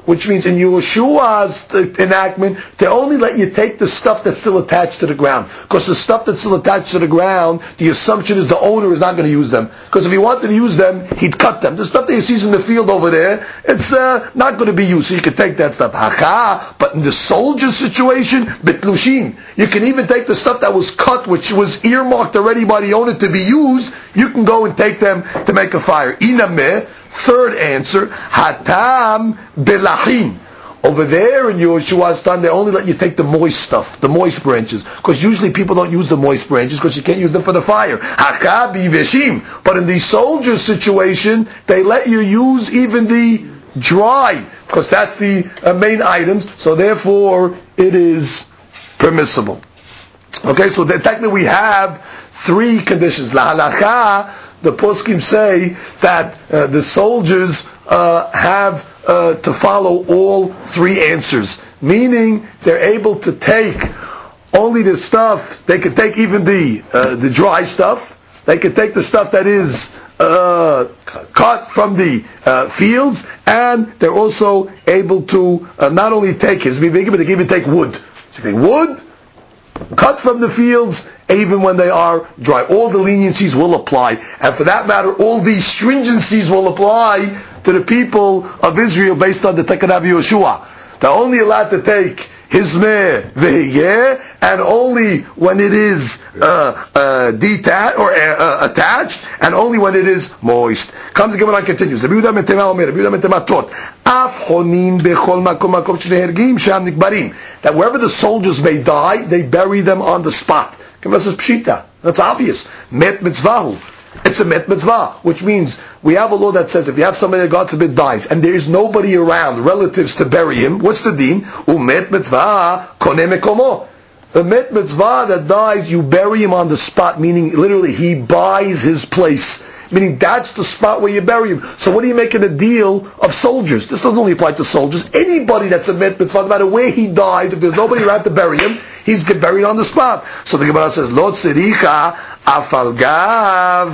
A: which means in Yeshua's enactment, they only let you take the stuff that's still attached to the ground. Because the stuff that's still attached to the ground, the assumption is the owner is not going to use them. Because if he wanted to use them, he'd cut them. The stuff that he sees in the field over there, it's uh, not going to be used. So you can take that stuff. Hacha, but in the soldier situation, bitlushin. You can even take the stuff that was cut, which was earmarked already by the owner to be used, you can go and take them to make a fire. Inameh, Third answer, hatam belahim. Over there in Yeshua's time, they only let you take the moist stuff, the moist branches, because usually people don't use the moist branches because you can't use them for the fire. Hakabi veshim. But in the soldier situation, they let you use even the dry, because that's the uh, main items. So therefore, it is permissible. Okay, so technically we have three conditions. La halacha the poskim say that uh, the soldiers uh, have uh, to follow all three answers, meaning they're able to take only the stuff. They can take even the uh, the dry stuff. They can take the stuff that is uh, cut from the uh, fields, and they're also able to not only take his, but they can even take wood. So they wood cut from the fields, even when they are dry. All the leniencies will apply. And for that matter, all these stringencies will apply to the people of Israel based on the Tekanav Yeshua. They're only allowed to take hizmeh vehiyeh, and only when it is uh, uh, detached or uh, uh, attached, and only when it is moist. Comes the Gemara and continues. The Yehuda ben Tema Omer, Rabbi Yehuda ben Tema taught, Af chonin bechol makom makom shnehergim sham nikbarim. That wherever the soldiers may die, they bury them on the spot. Gemara says pshita. That's obvious. Met mitzvahu. It's a mitzvah, which means we have a law that says if you have somebody that God forbid dies and there is nobody around, relatives to bury him, what's the deen? Umet mitzvah konem The met mitzvah that dies, you bury him on the spot, meaning literally he buys his place. Meaning that's the spot where you bury him. So what are you making a deal of soldiers? This doesn't only apply to soldiers. Anybody that's a mitzvah, no matter where he dies, if there's nobody around to bury him, he's buried on the spot. So the Gemara says, Lo tziricha afalgav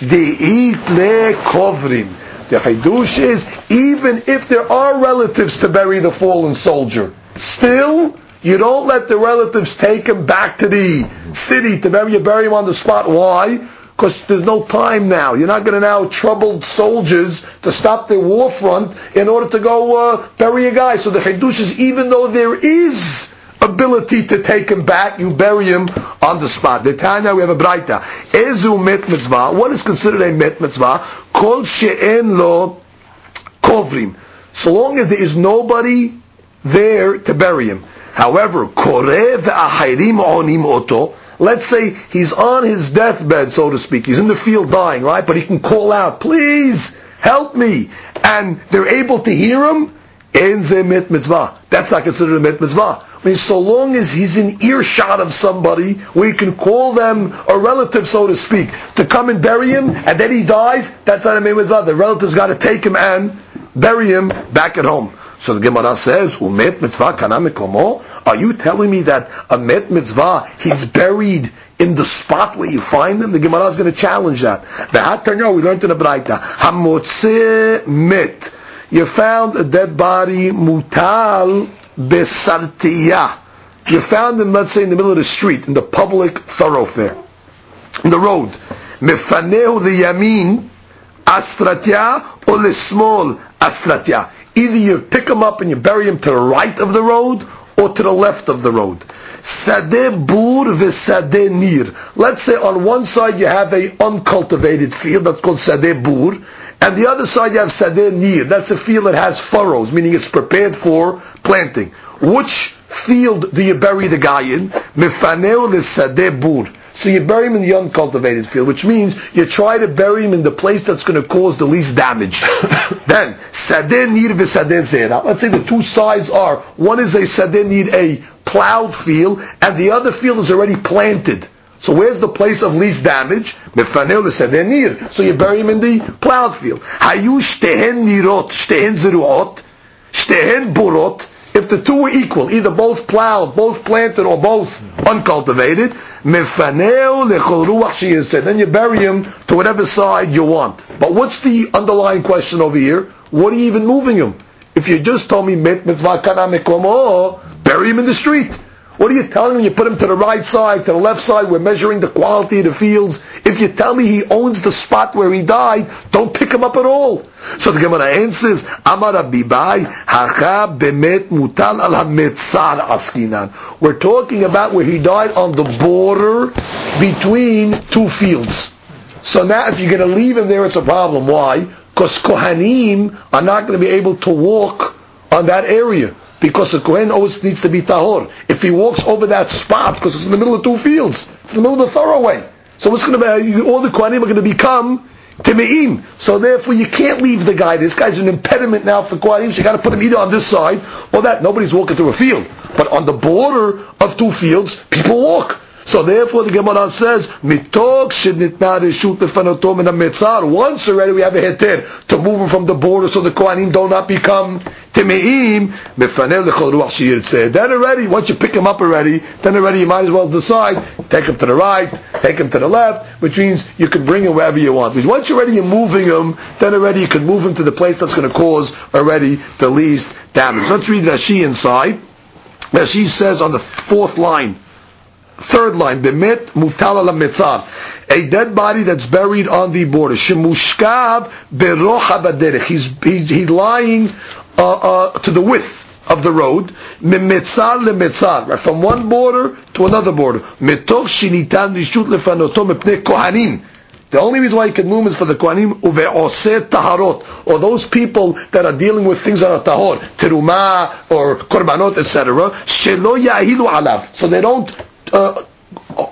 A: deit le kovrim. The Hidush is, even if there are relatives to bury the fallen soldier, still, you don't let the relatives take him back to the city to bury, you bury him on the spot. Why? Because there's no time now. You're not going to now trouble soldiers to stop their war front in order to go uh, bury a guy. So the Hidush is, even though there is ability to take him back, you bury him on the spot. The Tanya, we have a braita. Ezu met mitzvah. What is considered a met mitzvah? Kol she'en lo kovrim. So long as there is nobody there to bury him. However, korev ahirim onim oto. Let's say he's on his deathbed, so to speak. He's in the field dying, right? But he can call out, please help me. And they're able to hear him. That's not considered a mit mitzvah. I mean, so long as he's in earshot of somebody, we can call them a relative, so to speak, to come and bury him, and then he dies, that's not a mit mitzvah. The relative's got to take him and bury him back at home. So the Gemara says, "Umet mitzvah kana mekomo." Are you telling me that a met mitzvah he's buried in the spot where you find him? The Gemara is going to challenge that. The Hatanya we learned in the Braita, hamotze met. You found a dead body mutal besartiya. You found him, let's say, in the middle of the street, in the public thoroughfare, in the road. Mefanehu the yamin astratya or the small astratya. Either you pick him up and you bury him to the right of the road or to the left of the road. Sadeh bur v'sadeh nir. Let's say on one side you have a uncultivated field that's called sadeh bur, and the other side you have sadeh nir. That's a field that has furrows, meaning it's prepared for planting. Which field do you bury the guy in? Mifaneu l'sadeh bur. So you bury him in the uncultivated field, which means you try to bury him in the place that's going to cause the least damage. [LAUGHS] then, sadeh nir v'sadeh zera. Let's say the two sides are, one is a sadeh nir, a plowed field, and the other field is already planted. So where's the place of least damage? So you bury him in the plowed field. Hayu shtehen nirot, shtehen zeruot, shtehen burot, if the two were equal, either both plowed, both planted, or both uncultivated, mefaneu lechol ruach Then you bury him to whatever side you want. But what's the underlying question over here? What are you even moving him? If you just told me mit bury him in the street. What are you telling me? you put him to the right side, to the left side? We're measuring the quality of the fields. If you tell me he owns the spot where he died, don't pick him up at all. So the Gemara answers, Amar Abaye, Hacha bemet mutal al hametzar askinan. We're talking about where he died on the border between two fields. So now if you're going to leave him there, it's a problem. Why? Because Kohanim are not going to be able to walk on that area because the Kohen always needs to be tahor. If he walks over that spot, because it's in the middle of two fields, it's in the middle of the thoroughway. So what's going to be, all the Kohanim are going to become So therefore you can't leave the guy. This guy's an impediment now for Kohanim. So you got to put him either on this side or that. Nobody's walking through a field. But on the border of two fields, people walk. So therefore the Gemara says, Mitok shenitna reshut lefanotom in mitzar. Once already we have a heter to move him from the border so the Kohanim do not become timeim. Mefanel lechol ruach shiyirtzeh. Then already, once you pick him up already, then already you might as well decide, take him to the right, take him to the left, which means you can bring him wherever you want. Because once you're already moving him, then already you can move him to the place that's going to cause already the least damage. Let's read Rashi inside. Rashi says on the fourth line, Third line, b'mit mutal mitzar. A dead body that's buried on the border. Shemushkav baderech. He's, he's, lying uh, uh, to the width of the road. Mimitzar lemitzar. Right, from one border to another border. Mitov shinitan rishut lefanoto mepnei kohanim. The only reason why you can move is for the Kohanim uve'oseh taharot, or those people that are dealing with things that are tahor, teruma or korbanot, etc. Shelo yahilu alav, so they don't uh,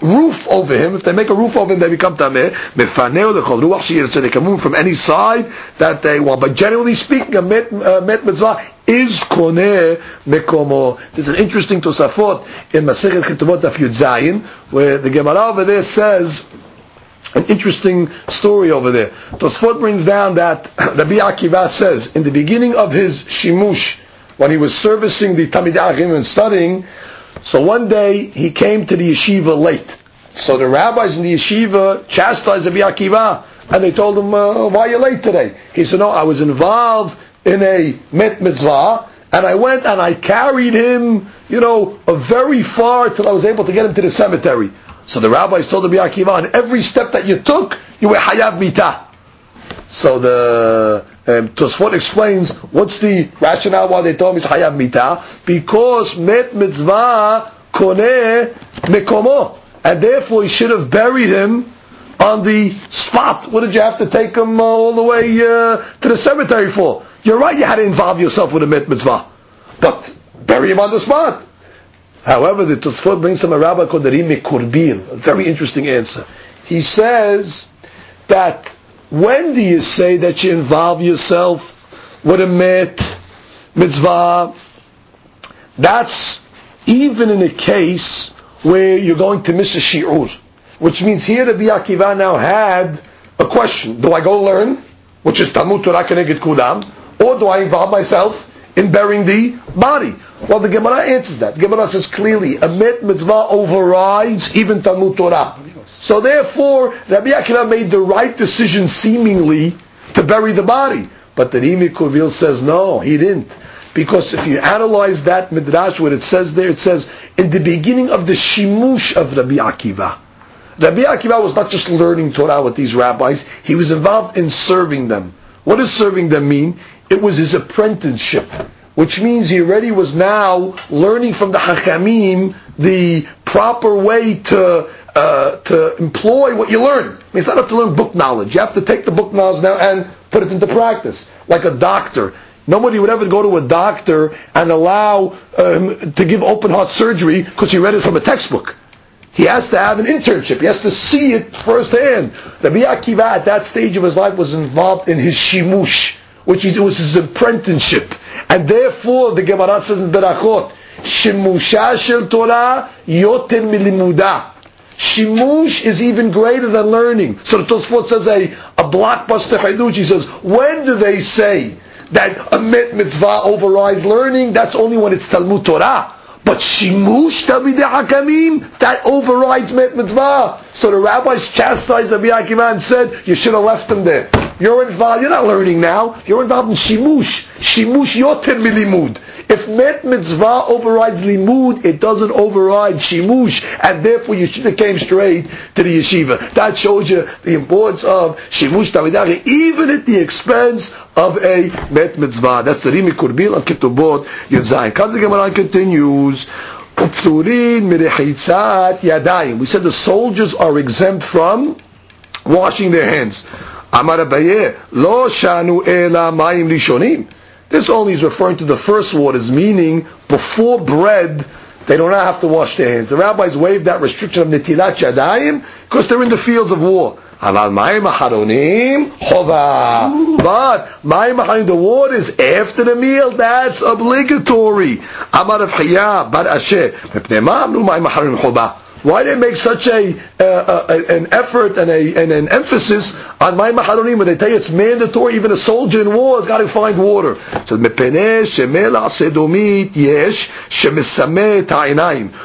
A: roof over him. If they make a roof over him, they become tameh. Mefaneu lechol ruach shir. So they can move from any side that they want. But generally speaking, a met, uh, met mitzvah, is koneh mekomo. There's an interesting Tosafot in Masechet Ketubot Daf Zayin, where the Gemara over there says an interesting story over there. Tosfot brings down that [COUGHS] Rabbi Akiva says in the beginning of his shimush, when he was servicing the Tamid and studying, so one day he came to the yeshiva late. So the rabbis in the yeshiva chastised Rabbi Akiva, and they told him, uh, "Why are you late today?" He said, "No, I was involved in a met mitzvah, and I went and I carried him, you know, very far till I was able to get him to the cemetery." So the rabbis told Rabbi Akiva, on every step that you took, you were hayav mita. So the um, Tosfot explains what's the rationale why they told him he's hayav mita because met mitzvah koneh mekomo, and therefore he should have buried him on the spot. What did you have to take him uh, all the way uh, to the cemetery for? You're right, you had to involve yourself with a met mitzvah, but bury him on the spot. However, the Tosfot brings him a rabbi called Rimi Kurbil, a very interesting answer. He says that when do you say that you involve yourself with a mit, mitzvah? That's even in a case where you're going to miss a shi'ur. Which means here the Akiva now had a question. Do I go learn, which is Talmud Torah Keneged Kulam, or do I involve myself in burying the body? Well, the Gemara answers that. The Gemara says clearly, a mit mitzvah overrides even Talmud Torah. So therefore, Rabbi Akiva made the right decision seemingly to bury the body. But the Rimi Kurbil says no, he didn't. Because if you analyze that midrash, what it says there, it says, in the beginning of the shimush of Rabbi Akiva, Rabbi Akiva was not just learning Torah with these rabbis, he was involved in serving them. What does serving them mean? It was his apprenticeship which means he already was now learning from the Hachamim the proper way to uh, to employ what you learn. I mean, it's not enough to learn book knowledge. You have to take the book knowledge now and put it into practice, like a doctor. Nobody would ever go to a doctor and allow um, to give open heart surgery because he read it from a textbook. He has to have an internship. He has to see it firsthand. Rabbi Akiva at that stage of his life was involved in his shimush, which is, it was his apprenticeship. And therefore, the Gemara says in Berachot, Shimusha shel Torah yoter milimuda. Shimush is even greater than learning. So the Tosfot says a, a blockbuster Hidush. He says, when do they say that a mit mitzvah overrides learning? That's only when it's Talmud Torah. But shimush tamidei hakamim that overrides mit mitzvah. So the rabbis chastised Rabbi Akiva and said, "You should have left him there. You're involved. You're not learning now. You're involved in shimush. Shimush yoter milimud. If met mitzvah overrides limud, it doesn't override shimush, and therefore you should have came straight to the yeshiva. That shows you the importance of shimush tamidari, even at the expense of a met mitzvah. That's the Rimi Kurbil on Ketubot Yud the Gemara continues. We said the soldiers are exempt from washing their hands. Amar lo shanu ela mayim rishonim. This only is referring to the first waters, meaning before bread, they do not have to wash their hands. The rabbis waived that restriction of netilat yadayim because they're in the fields of war. But mayim aharonim, the water is after the meal. That's obligatory. Amar of bar asher. Why they make such a, uh, uh, an effort and, a, and an emphasis on mayim aharonim when they tell you it's mandatory, even a soldier in war has got to find water. Says,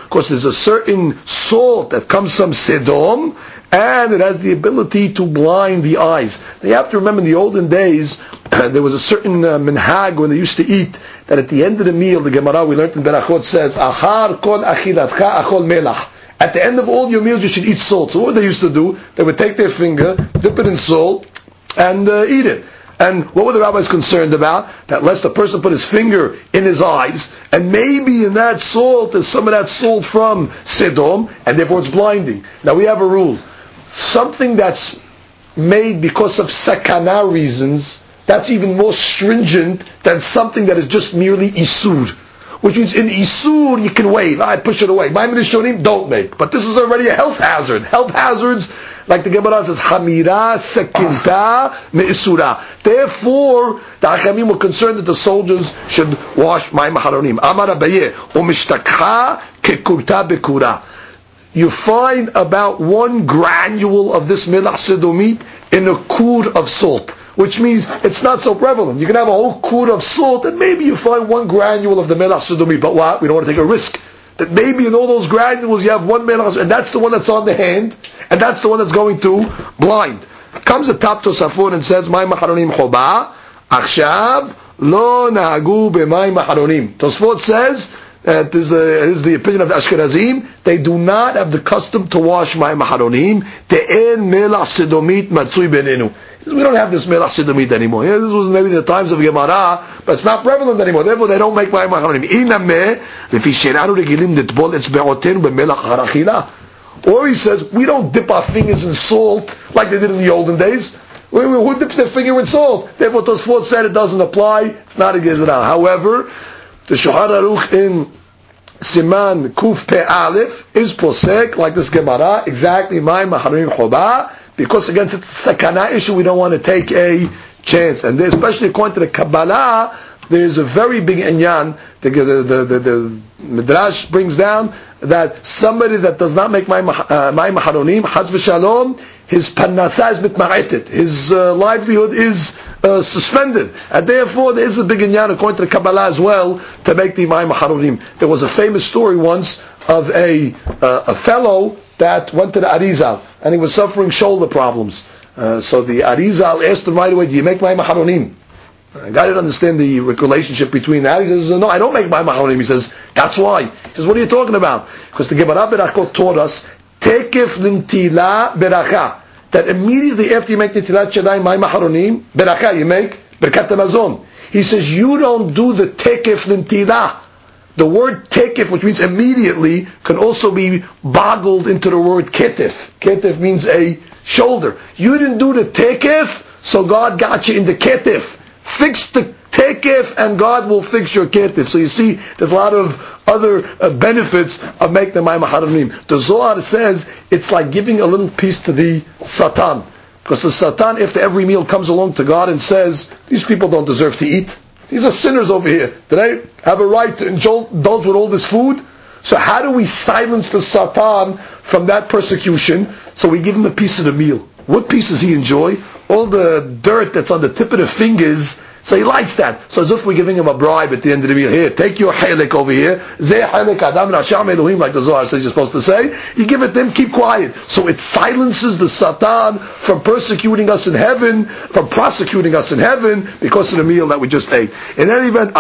A: Because there's a certain salt that comes from Sedom, and it has the ability to blind the eyes. Now you have to remember in the olden days, there was a certain uh, minhag when they used to eat, that at the end of the meal, the Gemara we learned in Berachot says, Ahar kon achilatcha achol melach. At the end of all your meals, you should eat salt. So what they used to do, they would take their finger, dip it in salt, and uh, eat it. And what were the rabbis concerned about? That lest a person put his finger in his eyes, and maybe in that salt there's some of that salt from Sedom, and therefore it's blinding. Now we have a rule. Something that's made because of sakana reasons, that's even more stringent than something that is just merely isur which means in Isur you can wave. I push it away. My Shonim don't make. But this is already a health hazard. Health hazards, Like the Gemara says, Hamira sekinta me'isura. Therefore, the Achamim were concerned that the soldiers should wash mayim aharonim. Amar Abaye, umishtakha kekurta bekura. You find about one granule of this melach in a kur of salt which means it's not so prevalent. You can have a whole quart of salt, and maybe you find one granule of the melach but what? We don't want to take a risk. That maybe in all those granules you have one melach, and that's the one that's on the hand, and that's the one that's going to blind. Comes the top to Tosafot and says, "Mayim aharonim choba, achshav lo nagu b'may maharonim." Tosafot says. This is the opinion of the Ashkenazim, they do not have the custom to wash mayim aharonim. Te'en melach sedomit matzui benenu. We don't have this melach sedomit anymore. Yeah, this was maybe the times of Gemara, but it's not prevalent anymore. Therefore, they don't make mayim aharonim. Inameh, lefi shenanu regilim netbol etzbe'otenu bemelach harachila. Or he says, we don't dip our fingers in salt like they did in the olden days. Who dips their finger in salt? Therefore, Tosfot said it doesn't apply. It's not a Gezerah. However, the Shohar Aruch in Siman Kuf Pe Aleph is posek like this Gemara exactly my maharim choba because against it's a sakana issue, we don't want to take a chance. And especially according to the Kabbalah, there's a very big inyan. The, the, the, the, the Midrash brings down that somebody that does not make my uh, maharonim, haz v'shalom, his panasa is. His uh, livelihood is uh, suspended. And therefore, there is a big inyan, according to the Kabbalah as well, to make the Mayim Haronim. There was a famous story once of a, uh, a fellow that went to the Arizal and he was suffering shoulder problems. Uh, so the Arizal asked him right away, "Do you make mayim aharonim?" The guy didn't understand the relationship between that. He says, "No, I don't make mayim aharonim." He says, "That's why." He says, "What are you talking about?" Because the Gemara Berachot taught us tekef limtila beracha that immediately after you make the tilat shadai mayim aharonim beracha you make berkat mazon. He says you don't do the tekef limtila the word tekif, which means immediately, can also be boggled into the word ketif. Ketif means a shoulder. You didn't do the tekif, so God got you in the ketif. Fix the tekif, and God will fix your ketif. So you see, there's a lot of other uh, benefits of making the Maimah Haramim. The Zohar says it's like giving a little piece to the Satan. Because the Satan, after every meal, comes along to God and says, these people don't deserve to eat. These are sinners over here. Do they have a right to indulge with all this food? So how do we silence the Satan from that persecution? So we give him a piece of the meal. What piece does he enjoy? All the dirt that's on the tip of the fingers so he likes that. So as if we're giving him a bribe at the end of the meal. Here, take your halak over here. Zeh halak adam rasham Elohim, like the Zohar says you're supposed to say. You give it to him, keep quiet. So it silences the Satan from persecuting us in heaven, from prosecuting us in heaven, because of the meal that we just ate. In any event,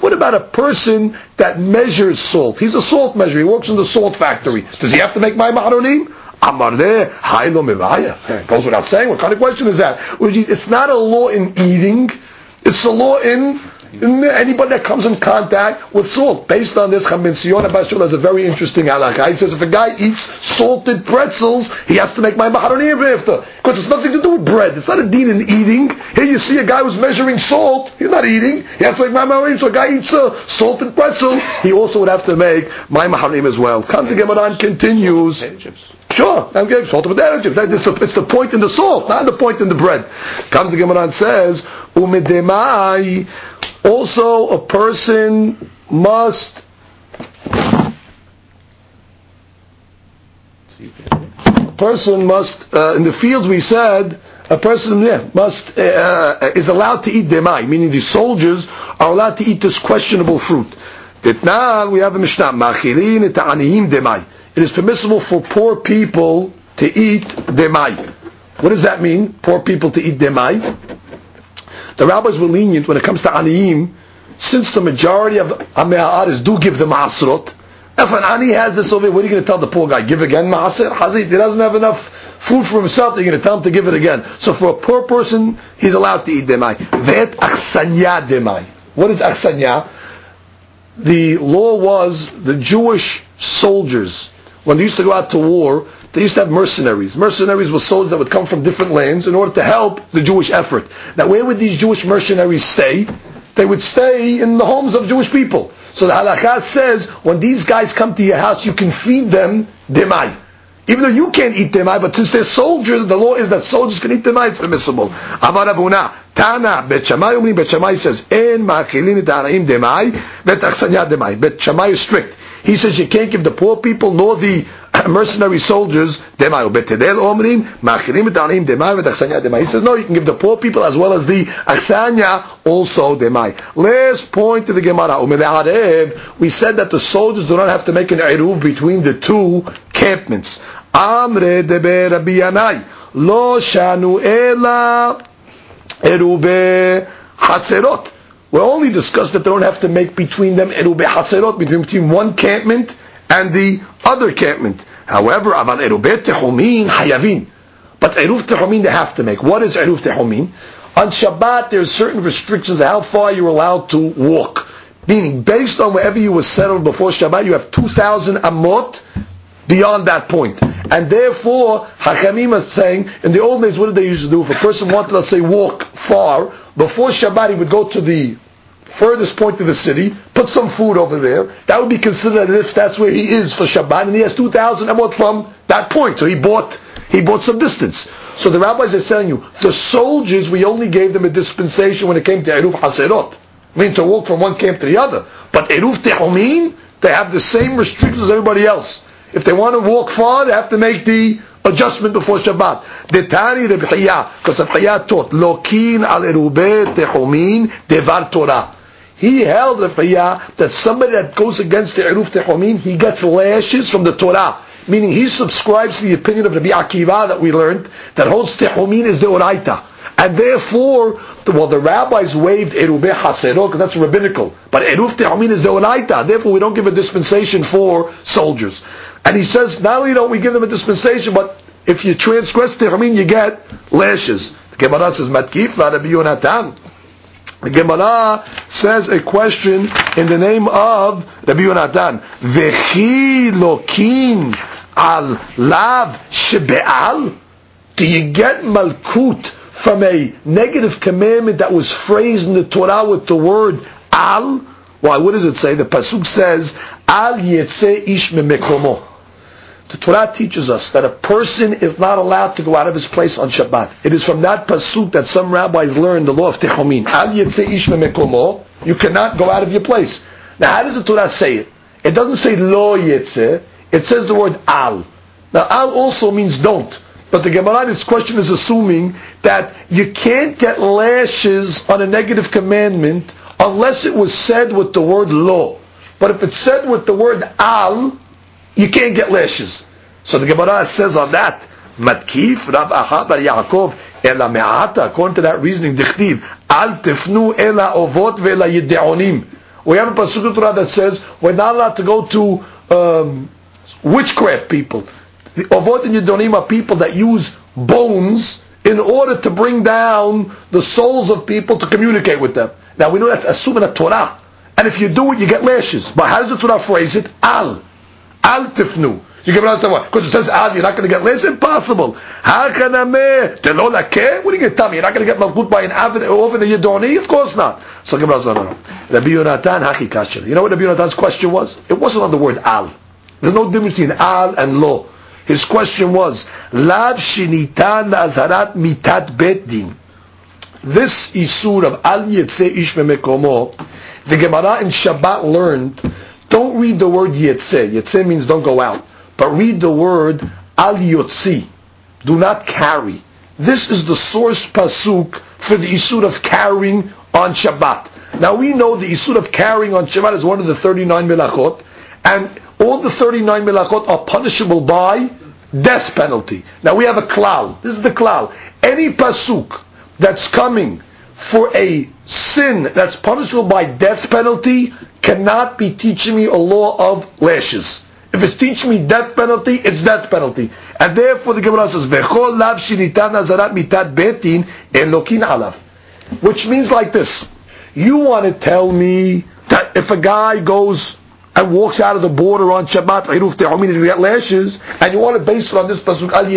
A: what about a person that measures salt? He's a salt measurer. He works in the salt factory. Does he have to make mayim aharonim? Amarde, Hailo Mivaya. Goes without saying. What kind of question is that? It's not a law in eating. It's a law in anybody that comes in contact with salt. Based on this, Chamin Sion Abba Shaul has a very interesting halakha. He says if a guy eats salted pretzels, he has to make mayim aharonim after. Because it's nothing to do with bread. It's not a dean in eating. Here you see a guy who's measuring salt. He's not eating. He has to make mayim aharonim. So a guy eats a salted pretzel, he also would have to make mayim aharonim as well. Comes to Gemara continues. Sure, I'm getting salt of potato chips. It's the, it's the point in the salt, not the point in the bread. Comes the Gemara and says, Umedemai also, a person must a person must uh, in the fields we said a person yeah, must uh, uh, is allowed to eat demai, meaning the soldiers are allowed to eat this questionable fruit. Ditnan we have a mishnah machilin demai. It is permissible for poor people to eat demai. What does that mean? Poor people to eat demai. The rabbis were lenient when it comes to aniyim, since the majority of Ame'a'aris do give the ma'asrot. If an ani has this over what are you going to tell the poor guy? Give again ma'asir? Hazit, he doesn't have enough food for himself, you're going to tell him to give it again. So for a poor person, he's allowed to eat demai. Vet aksanya demai. What is aksanya? The law was the Jewish soldiers, when they used to go out to war, they used to have mercenaries. Mercenaries were soldiers that would come from different lands in order to help the Jewish effort. Now, where would these Jewish mercenaries stay? they would stay in the homes of Jewish people. So the halakha says, when these guys come to your house, you can feed them demai. Even though you can't eat demai, but since they're soldiers, the law is that soldiers can eat demai, it's permissible. Amar Abuna, Tana, Bet Shammai, Umri Bet Shammai says, En ma'achilin et demai, bet demai. Bet Shammai is strict. He says you can't give the poor people nor the [CLEARS THROAT] mercenary soldiers. He says no, you can give the poor people as well as the achsanya also demai. Last point to the Gemara. We said that the soldiers do not have to make an eruv between the two campments. Amre debe Rabbi Yanai lo shanu ela erube hatzerot. We only discussed that they don't have to make between them erube haserot, between, between one campment and the other campment. However, aval erube tehumin hayavin. But eruf tehumin they have to make. What is eruf tehumin? On Shabbat, there's certain restrictions how far you're allowed to walk. Meaning, based on wherever you were settled before Shabbat, you have 2,000 amot beyond that point. And therefore, Hachamim is saying, in the old days, what did they used to do? If a person wanted, let's say, walk far, before Shabbat, he would go to the furthest point of the city, put some food over there. That would be considered as if that's where he is for Shabbat, and he has 2,000 amot from that point. So he bought, he bought some distance. So the rabbis are telling you, the soldiers, we only gave them a dispensation when it came to Eruv Haserot. I mean, to walk from one camp to the other. But Eruv Tehumin, they have the same restrictions as everybody else. If they want to walk far, they have to make the adjustment before Shabbat. The Tani because Rebchiyah taught, Lokin al erube tehumin devar Torah. He held Rebchiyah that somebody that goes against the Eruf Tehumin, he gets lashes from the Torah. Meaning he subscribes to the opinion of Rabbi Akiva that we learned, that holds Tehumin is the Oraita. And therefore, well, the rabbis waived Erubeh Haserot, because that's rabbinical. But Eruf Tehumin is the Oraita. Therefore, we don't give a dispensation for soldiers. And he says, not only don't we give them a dispensation, but if you transgress Tehramin, you get lashes. The Gemara says, Matkif Rabbi. The Gemara says a question in the name of Rabbi Yonatan. Vechi lokin al lav shebe'al? Do you get malkut from a negative commandment that was phrased in the Torah with the word al? Why, what does it say? The Pasuk says, al yetze ish memekomo. The Torah teaches us that a person is not allowed to go out of his place on Shabbat. It is from that pasuk that some rabbis learn the law of Techomin. Al mekomo. You cannot go out of your place. Now, how does the Torah say it? It doesn't say lo yetze. It says the word al. Now, al also means don't. But the Gemara, this question is assuming that you can't get lashes on a negative commandment unless it was said with the word lo. But if it's said with the word al, you can't get lashes. So the Gemara says on that, Matkif Rab Aha Bar Yaakov Ela Me'ata, according to that reasoning, Dichtiv, Al Tifnu Ela Ovot Ve'ela Yiddeonim. We have a Pasuk Torah that says, we're not allowed to go to um, witchcraft people. The Ovot and Yiddeonim are people that use bones in order to bring down the souls of people to communicate with them. Now we know that's assuming a Torah. And if you do it, you get lashes. But how does the Torah phrase it? Al. Al tifnu. You give another one because it says al. You're not going to get less. Impossible. How can I What are you to tell me? You're not going to get malkut by an oven and yidoni? Of course not. So Gemara says no, no. Rabbi Yonatan haki kasher. You know what Rabbi Yonatan's question was? It wasn't on the word al. There's no difference between al and lo. His question was lav shinitan azarat mitat bet din. This isur of al yetze ish mekomo. The Gemara in Shabbat learned don't read the word Yetzeh. Yetzeh means don't go out. But read the word Al Yotzi. Do not carry. This is the source pasuk for the isur of carrying on Shabbat. Now we know the isur of carrying on Shabbat is one of the 39 melachot, and all the 39 melachot are punishable by death penalty. Now we have a cloud. This is the cloud. Any pasuk that's coming for a sin that's punishable by death penalty cannot be teaching me a law of lashes. If it's teaching me death penalty, it's death penalty. And therefore the Gemara says, V'chol lav shinitan azarat mitat betin elokin alav. Which means like this. You want to tell me that if a guy goes and walks out of the border on Shabbat, i he's going to get lashes, and you want to base it on this pasuk al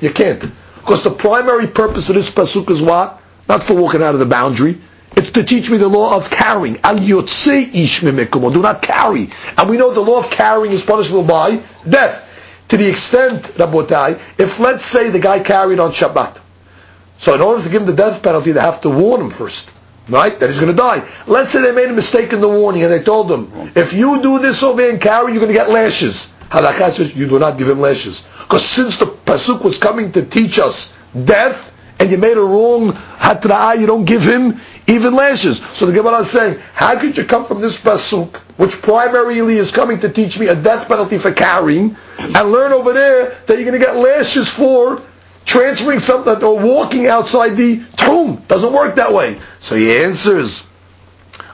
A: you can't. Because the primary purpose of this pasuk is what? Not for walking out of the boundary. It's to teach me the law of carrying. Al yotze ish Do not carry. And we know the law of carrying is punishable by death. To the extent, Rabotai, if let's say the guy carried on Shabbat, so in order to give him the death penalty, they have to warn him first, right? That he's going to die. Let's say they made a mistake in the warning and they told him, if you do this over and carry, you're going to get lashes. Halakha says you do not give him lashes. Because since the Pasuk was coming to teach us death, and you made a wrong hatra'ah, you don't give him even lashes. So the Gemara is saying, how could you come from this pasuk, which primarily is coming to teach me a death penalty for carrying, and learn over there that you're going to get lashes for transferring something or walking outside the tomb? Doesn't work that way. So he answers,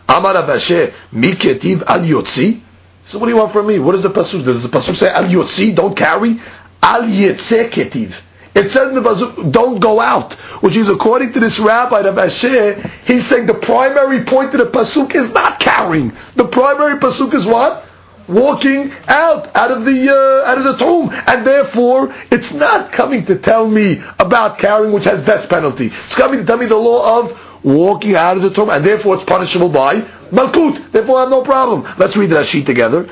A: Amar Miketiv al Yotzi. So what do you want from me? What does the pasuk? Does the pasuk say al Yotzi? Don't carry. Al Yetze Ketiv. It says in the Pasuk, don't go out, which is according to this rabbi, Rav Asher, he's saying the primary point of the Pasuk is not carrying. The primary Pasuk is what? Walking out, out of the, uh, out of the tomb. And therefore, it's not coming to tell me about carrying, which has death penalty. It's coming to tell me the law of walking out of the tomb, and therefore it's punishable by Malkut. Therefore I have no problem. Let's read the Rashi together.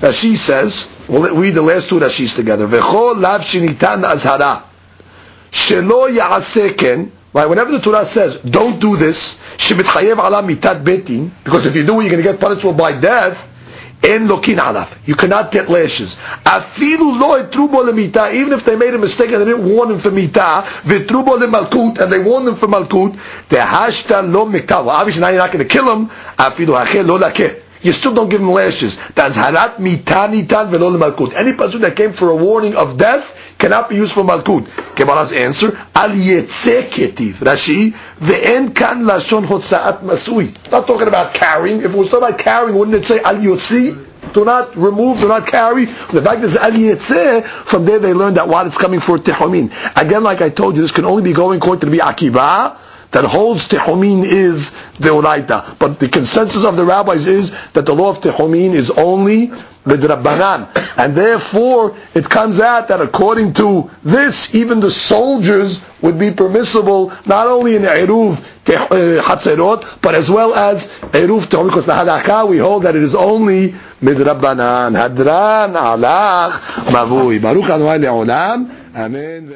A: Rashi says, we'll read the last two Rashis together. V'chol lav shinitan azhara. Shelo ya'aseken, right, whenever the Torah says, don't do this, shemitchayev ala mitat betin, because if you do it, you're going to get punishable by death, en lokin alaf. You cannot get lashes. Afilu lo etrubo lemita, even if they made a mistake and they didn't warn him for mita, vitrubo lemalkut, and they warned him for malkut, tehashta lo mikta. Well, obviously now you're not going to kill him. Afilu hachel lo lakeh. You still don't give him lashes. That's harat mitani tan velo lemalkut. Any person that came for a warning of death, cannot be used for malkut. Gemara's answer, al ketiv. Rashi, ve'en kan lashon hotzaat masui. Not talking about carrying. If it was talking about carrying, wouldn't it say al yotzi? Do not remove, do not carry. The fact is al yetze, from there they learned that what it's coming for tehomin. Again, like I told you, this can only be going according to the Akiva, that holds tehomin is deoraita. But the consensus of the rabbis is that the law of tehomin is only midrabanan, and therefore it comes out that according to this, even the soldiers would be permissible not only in eruv uh, hatzerot, but as well as eruv tehom. Because the halakha we hold that it is only midrabanan. Hadran alach mavui. Baruch Adonai leolam. Amen.